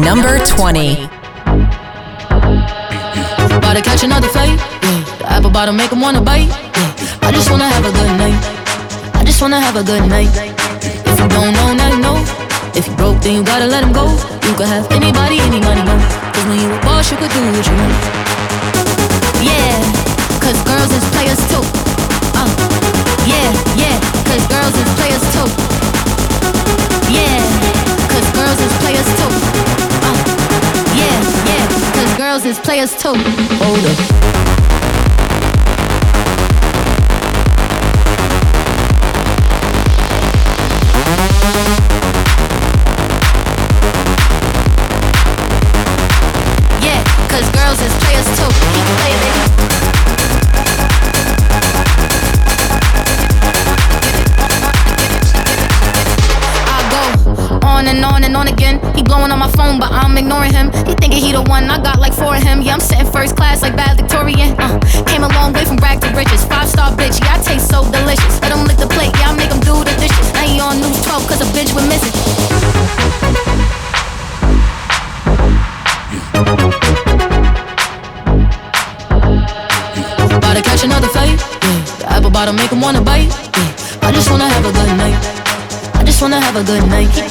Number 20. About to catch another fight. The apple bottom make him wanna bite. I just wanna have a good night. I just wanna have a good night. If you don't know, now you know. If you broke, then you gotta let him go. You could have anybody, any money, mo. Cause when you a boss, you could do what you want. Yeah, cause girls is players too. Uh, yeah, yeah, cause girls is players too. Yeah, cause girls is players too. Is players too. Hold up. I'm ignoring him. He thinking he the one, I got like four of him. Yeah, I'm sitting first class like bad Victorian. Uh, came a long way from rag to riches. Five star bitch, yeah, I taste so delicious. Let him lick the plate, yeah, I make him do the dishes. Now he on news 12 cause a bitch went missing. About to catch another fight. Yeah. The apple bottom make him wanna bite. Yeah. I just wanna have a good night. I just wanna have a good night.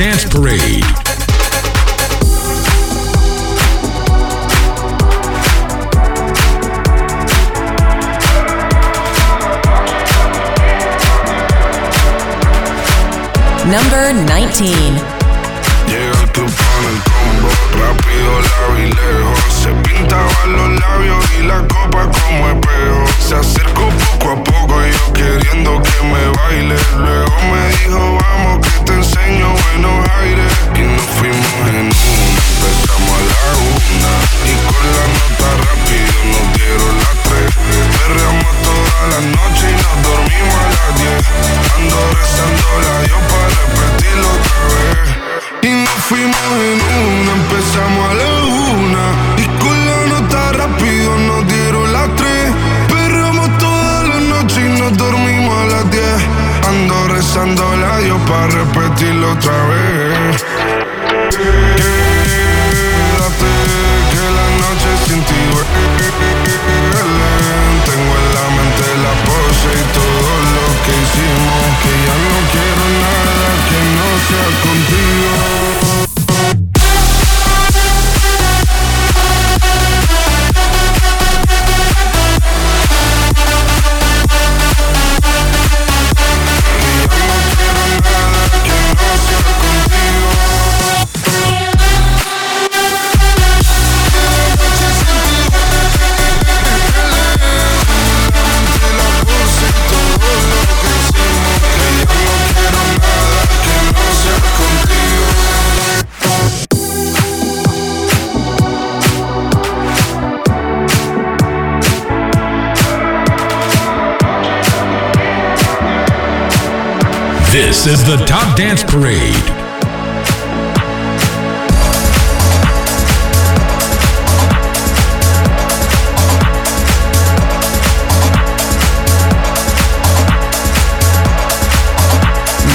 Dance Parade. Number 19. Llega el club con el combo, rápido, largo y lejos. Se pintaban los labios y la copa como espejo.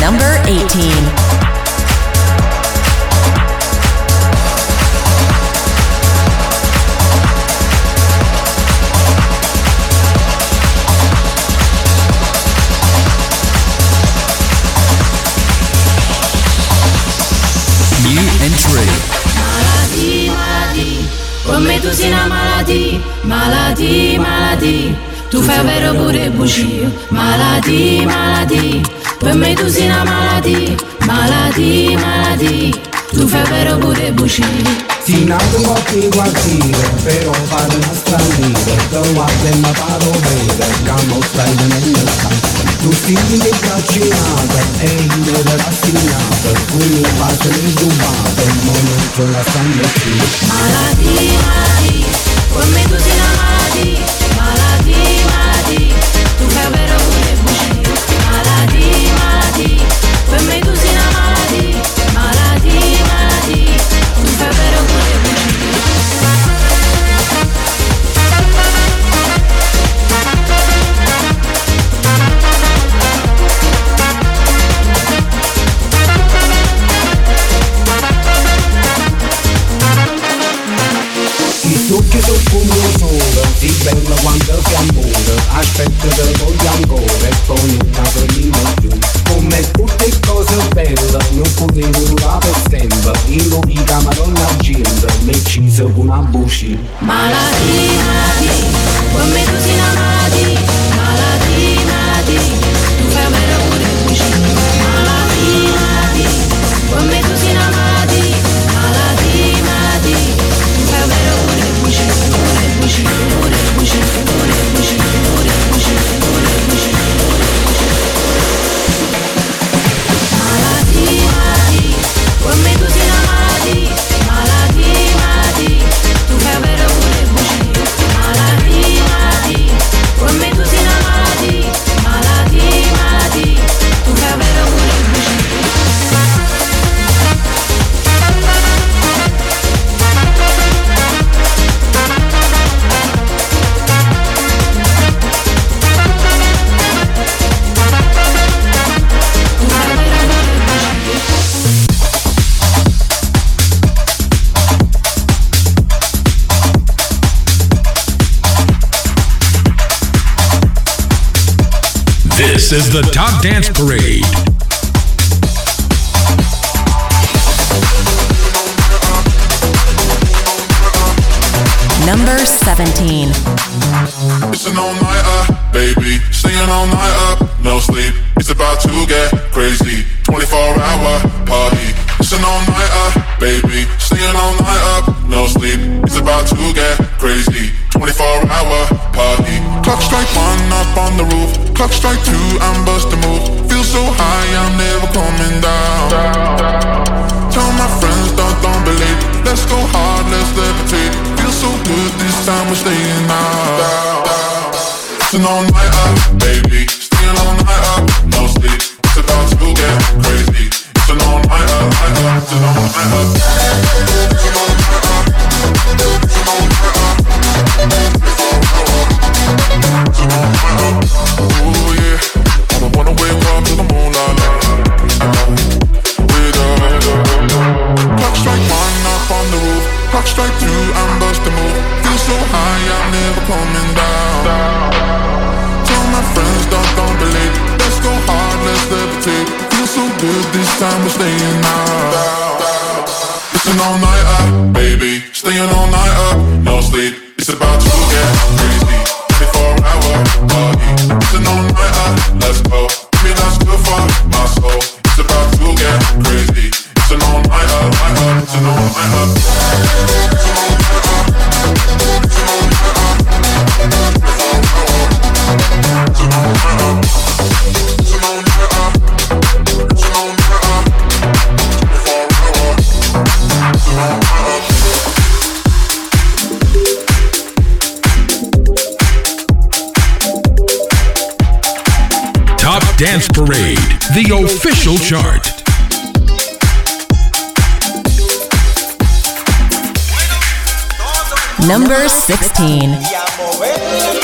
number 18. Maladie, maladie, maladie, maladie Tu fai vero pure buci, Malati, malati. Per me tu sei una malati. Malati, malati. Tu fai vero pure bugie Sì, nato più quartiere Però fare una straniera e mi paro bene cammo stai venendo stanza. Tu figli di calcinata E io la rastinata Come faccio le giubate Ma non sono la stanza più. Malati, malati. Per me tu sei una malati. melody, me. bella quanto siamo ora Aspetta che vogliamo ancora e poi non capiremo più. Come tutte cose belle non potevo durare sempre. Io di camarona gente mi ci con una buccia Malatina di, come tu sei amati Malatina di, tu fai meno pure buccia Malatina di. is the Top Dance Parade. time we're staying official chart. Number 16.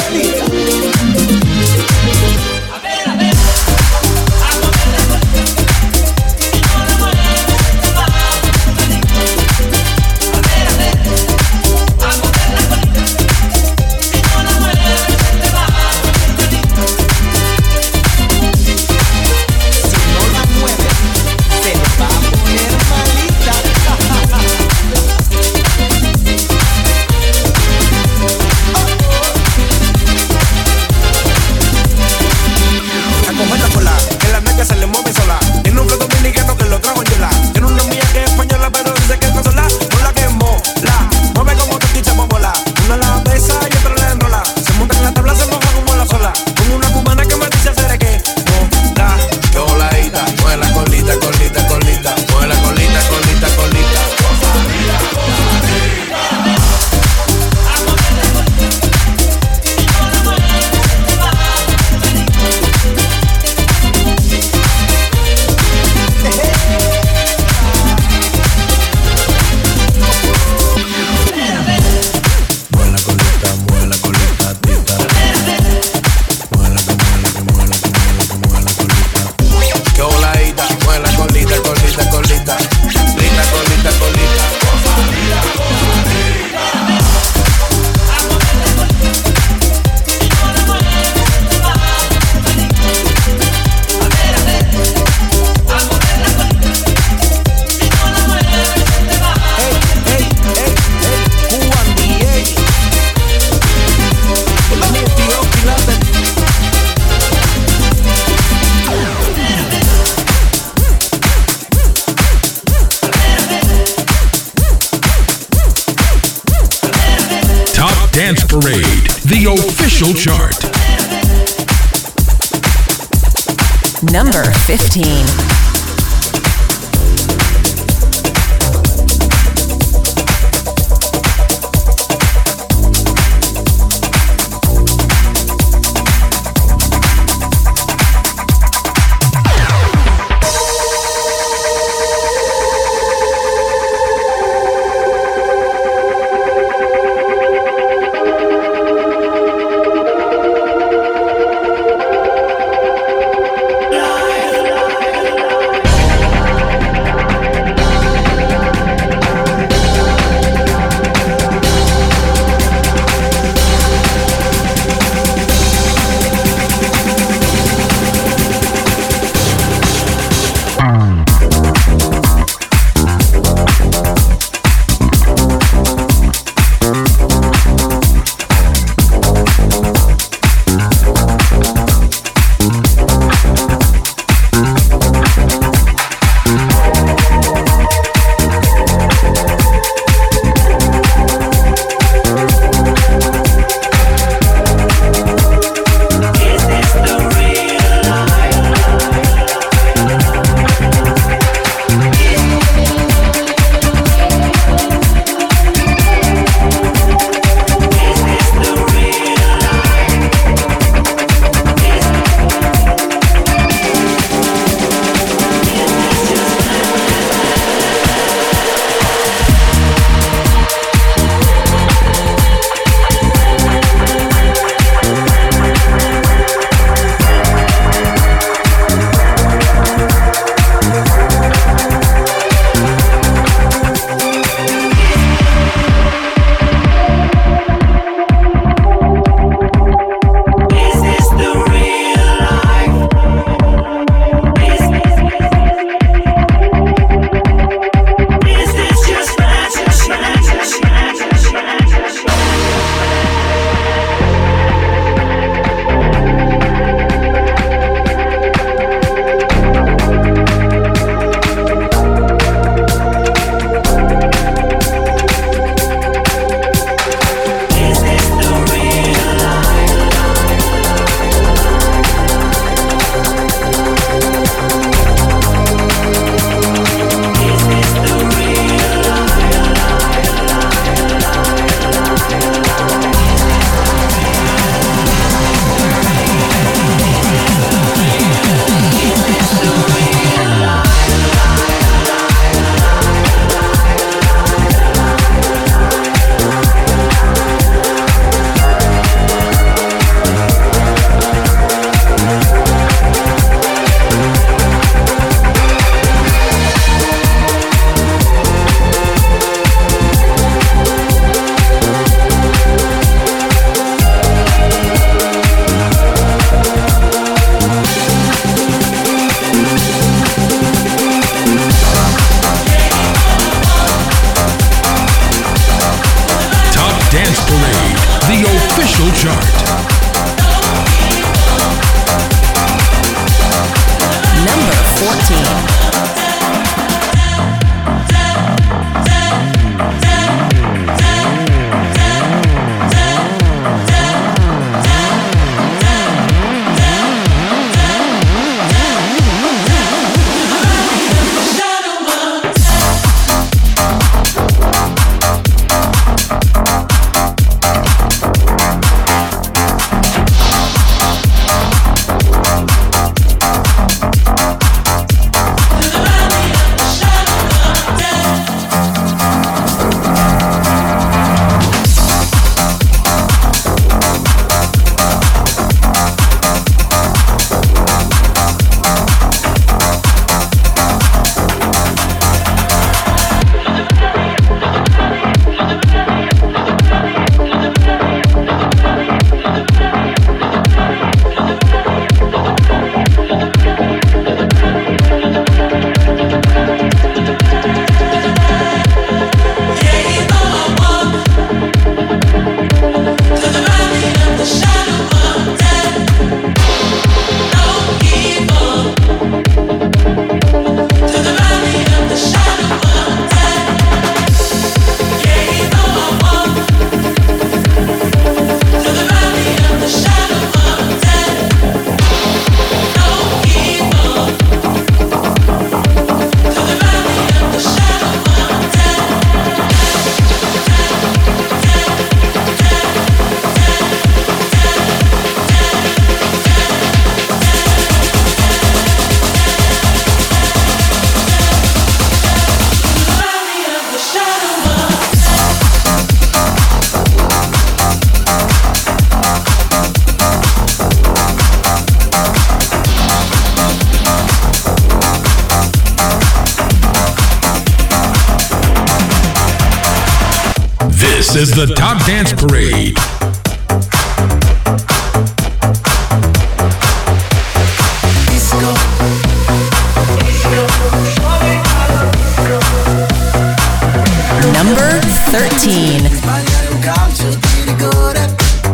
number 13.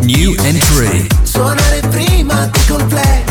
New entry. Suonare prima di.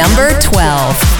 Number 12.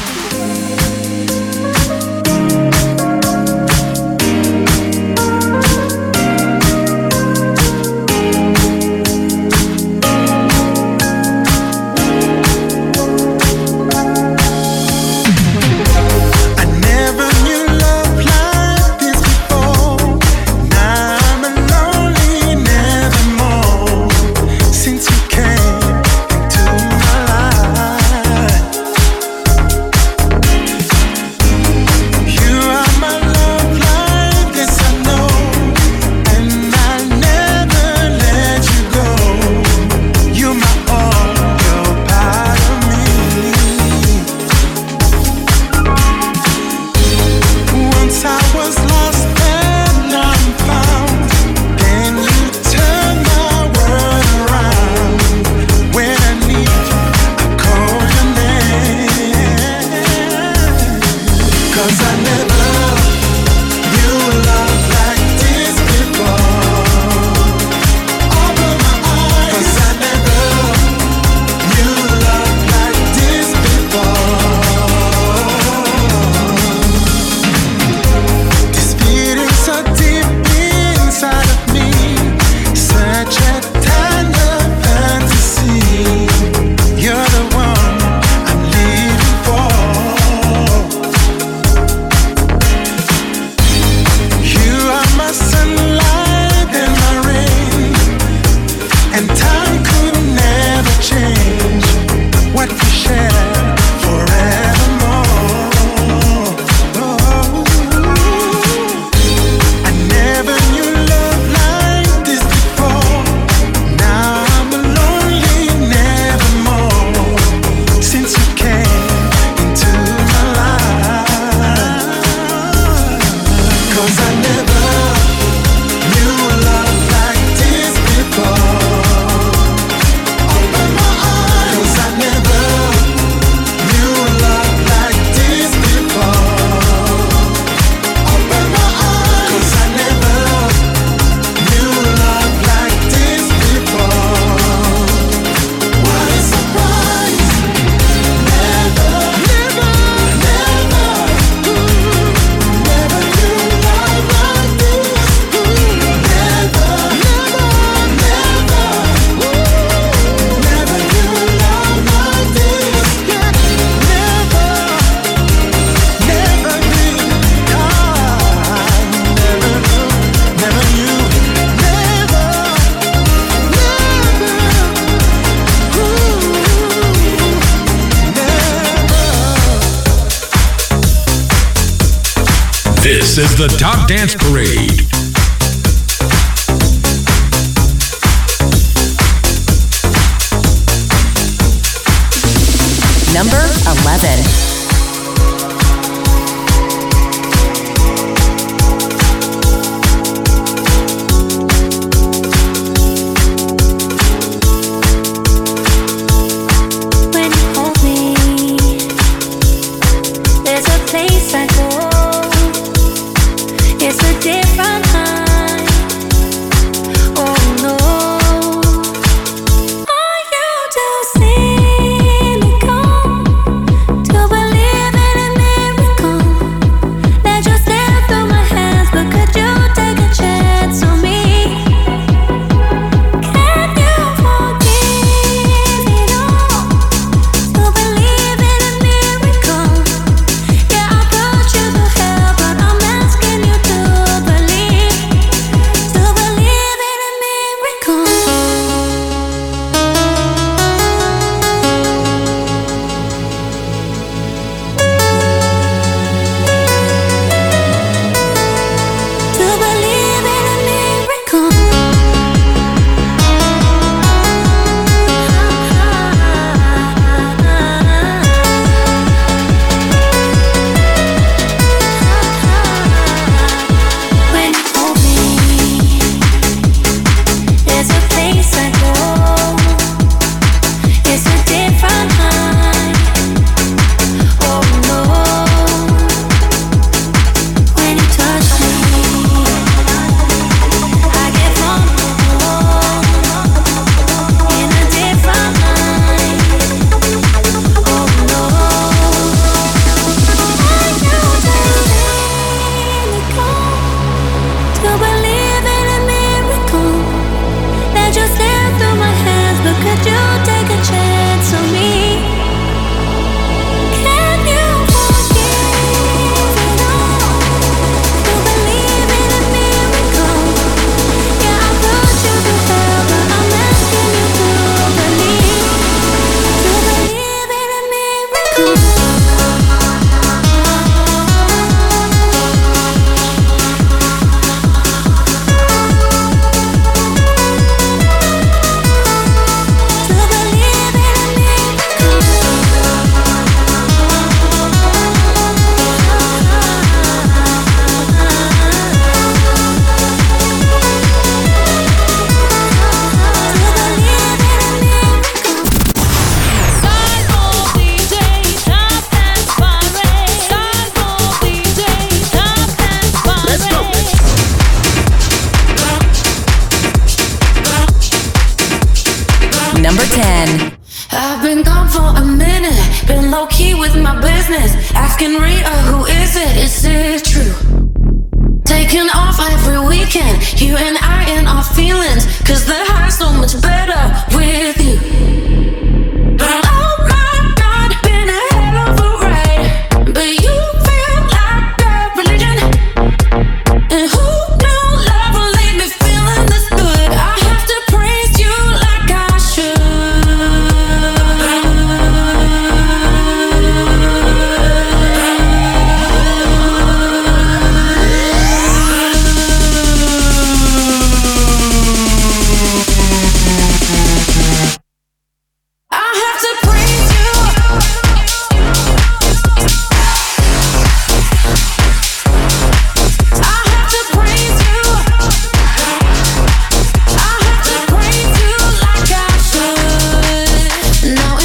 Now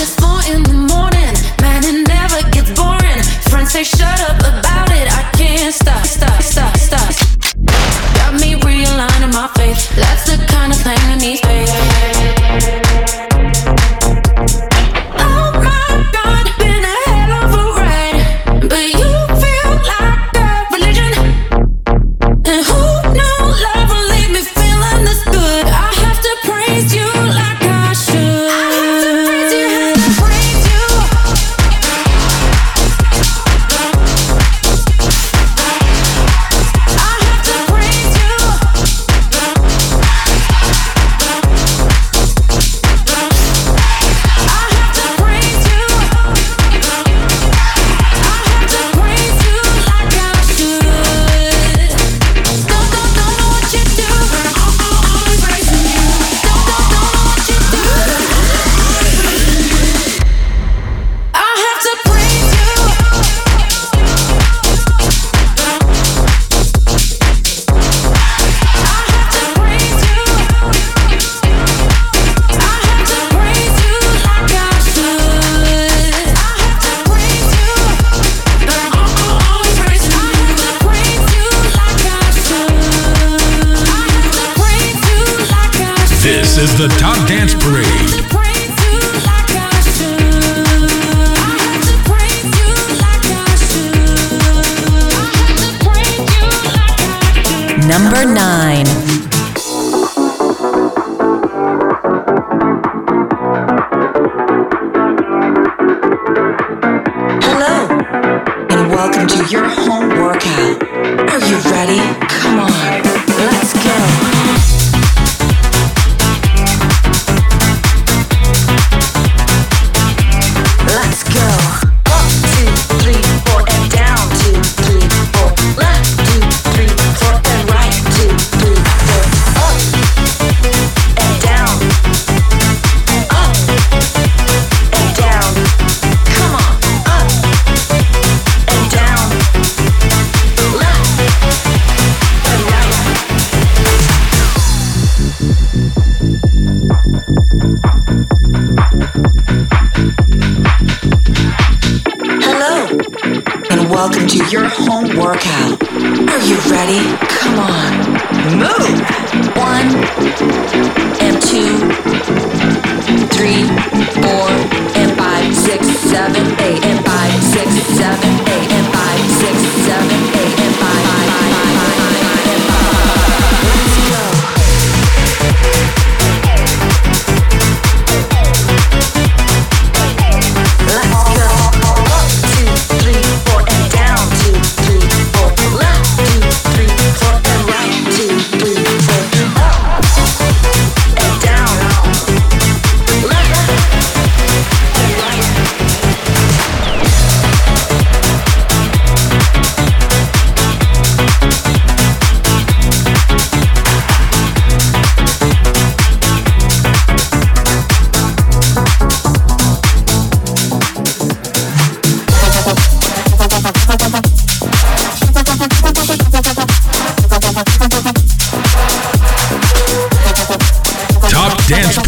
welcome to your home workout. Are you ready? Come on.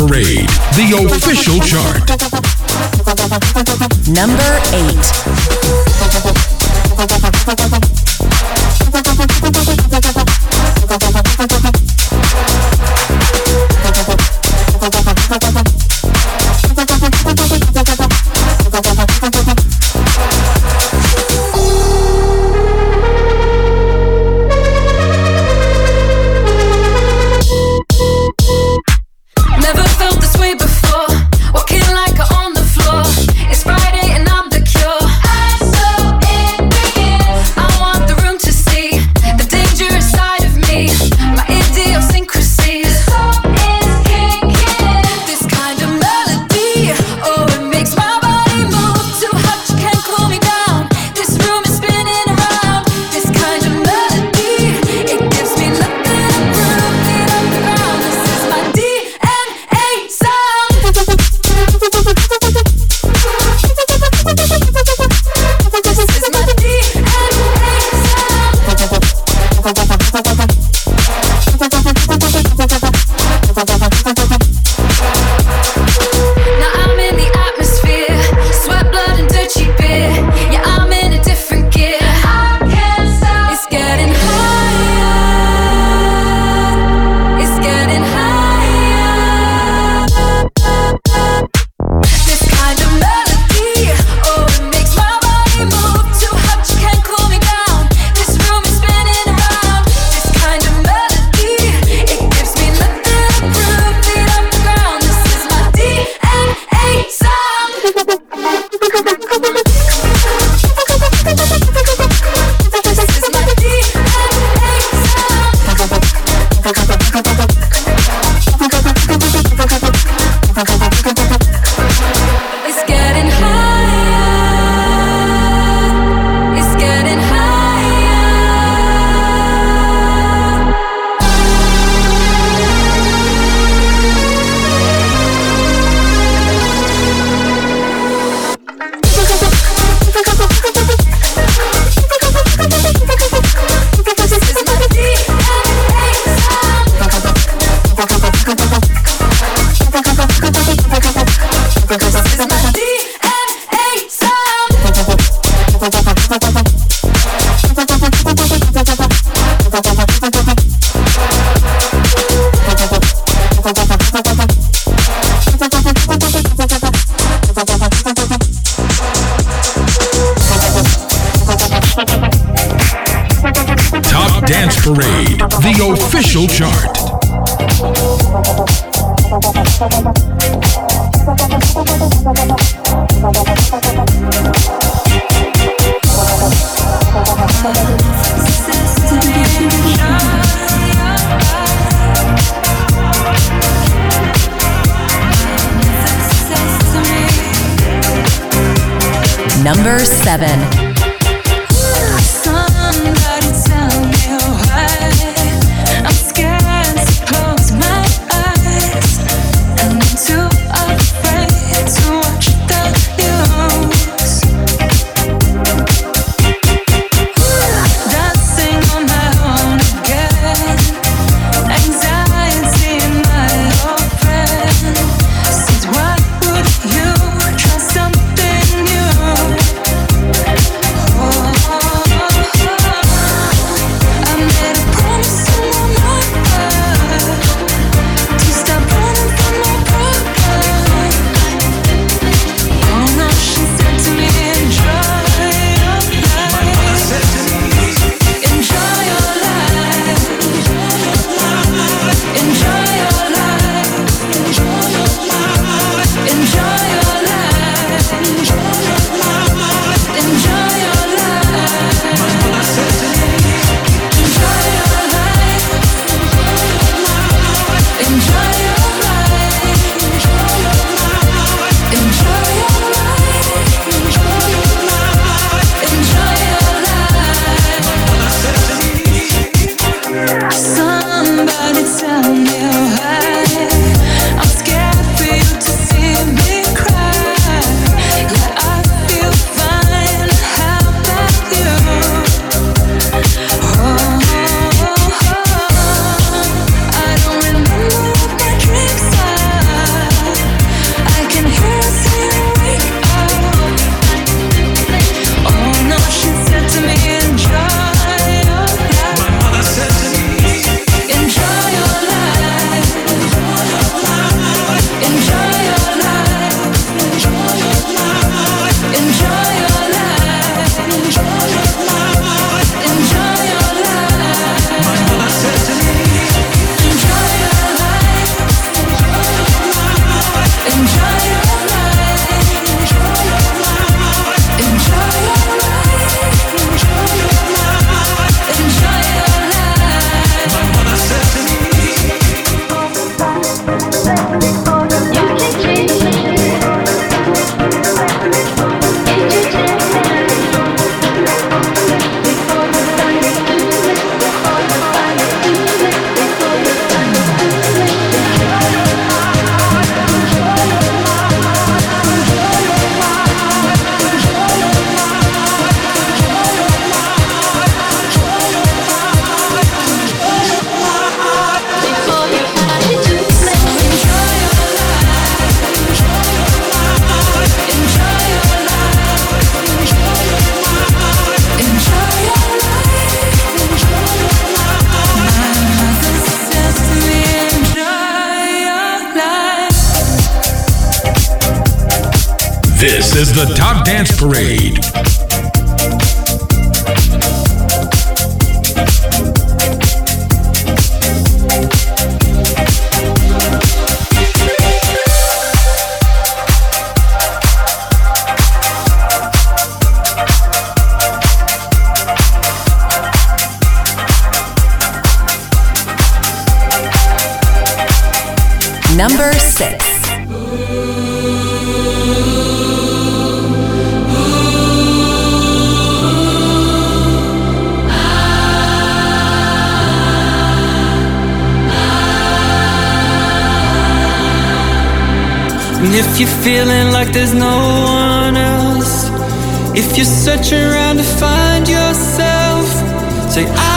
Parade, the official chart. Number 8. And if you're feeling like there's no one else, if you're searching around to find yourself, say, I.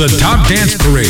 The Top Dance Parade.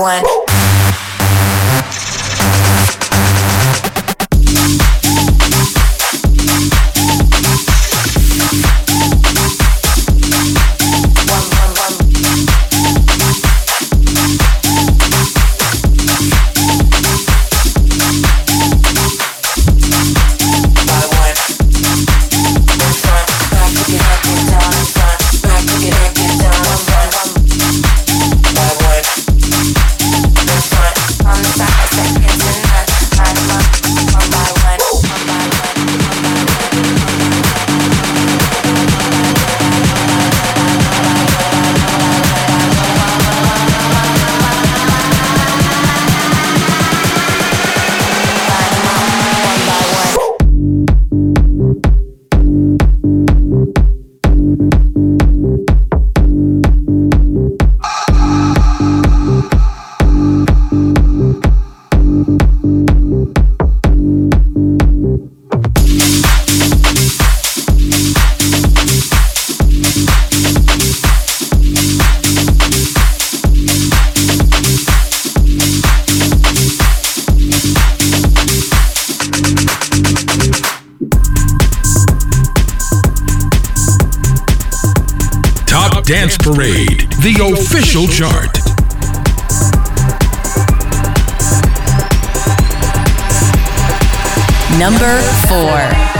one. Parade, the official chart. Number four.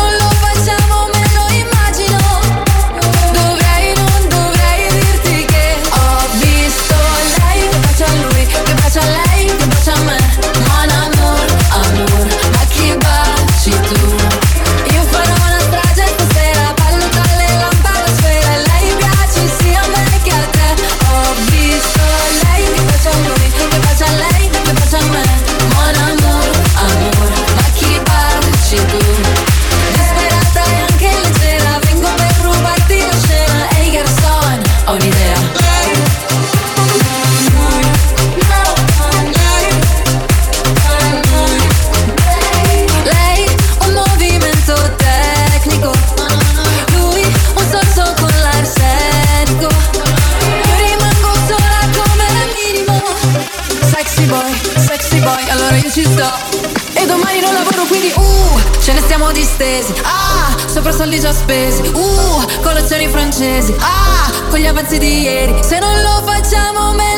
vita E domani non lavoro quindi uh Ce ne stiamo distesi. Ah sopra soldi già spesi. Uh colazioni francesi. Ah con gli avanzi di ieri. Se non lo facciamo meglio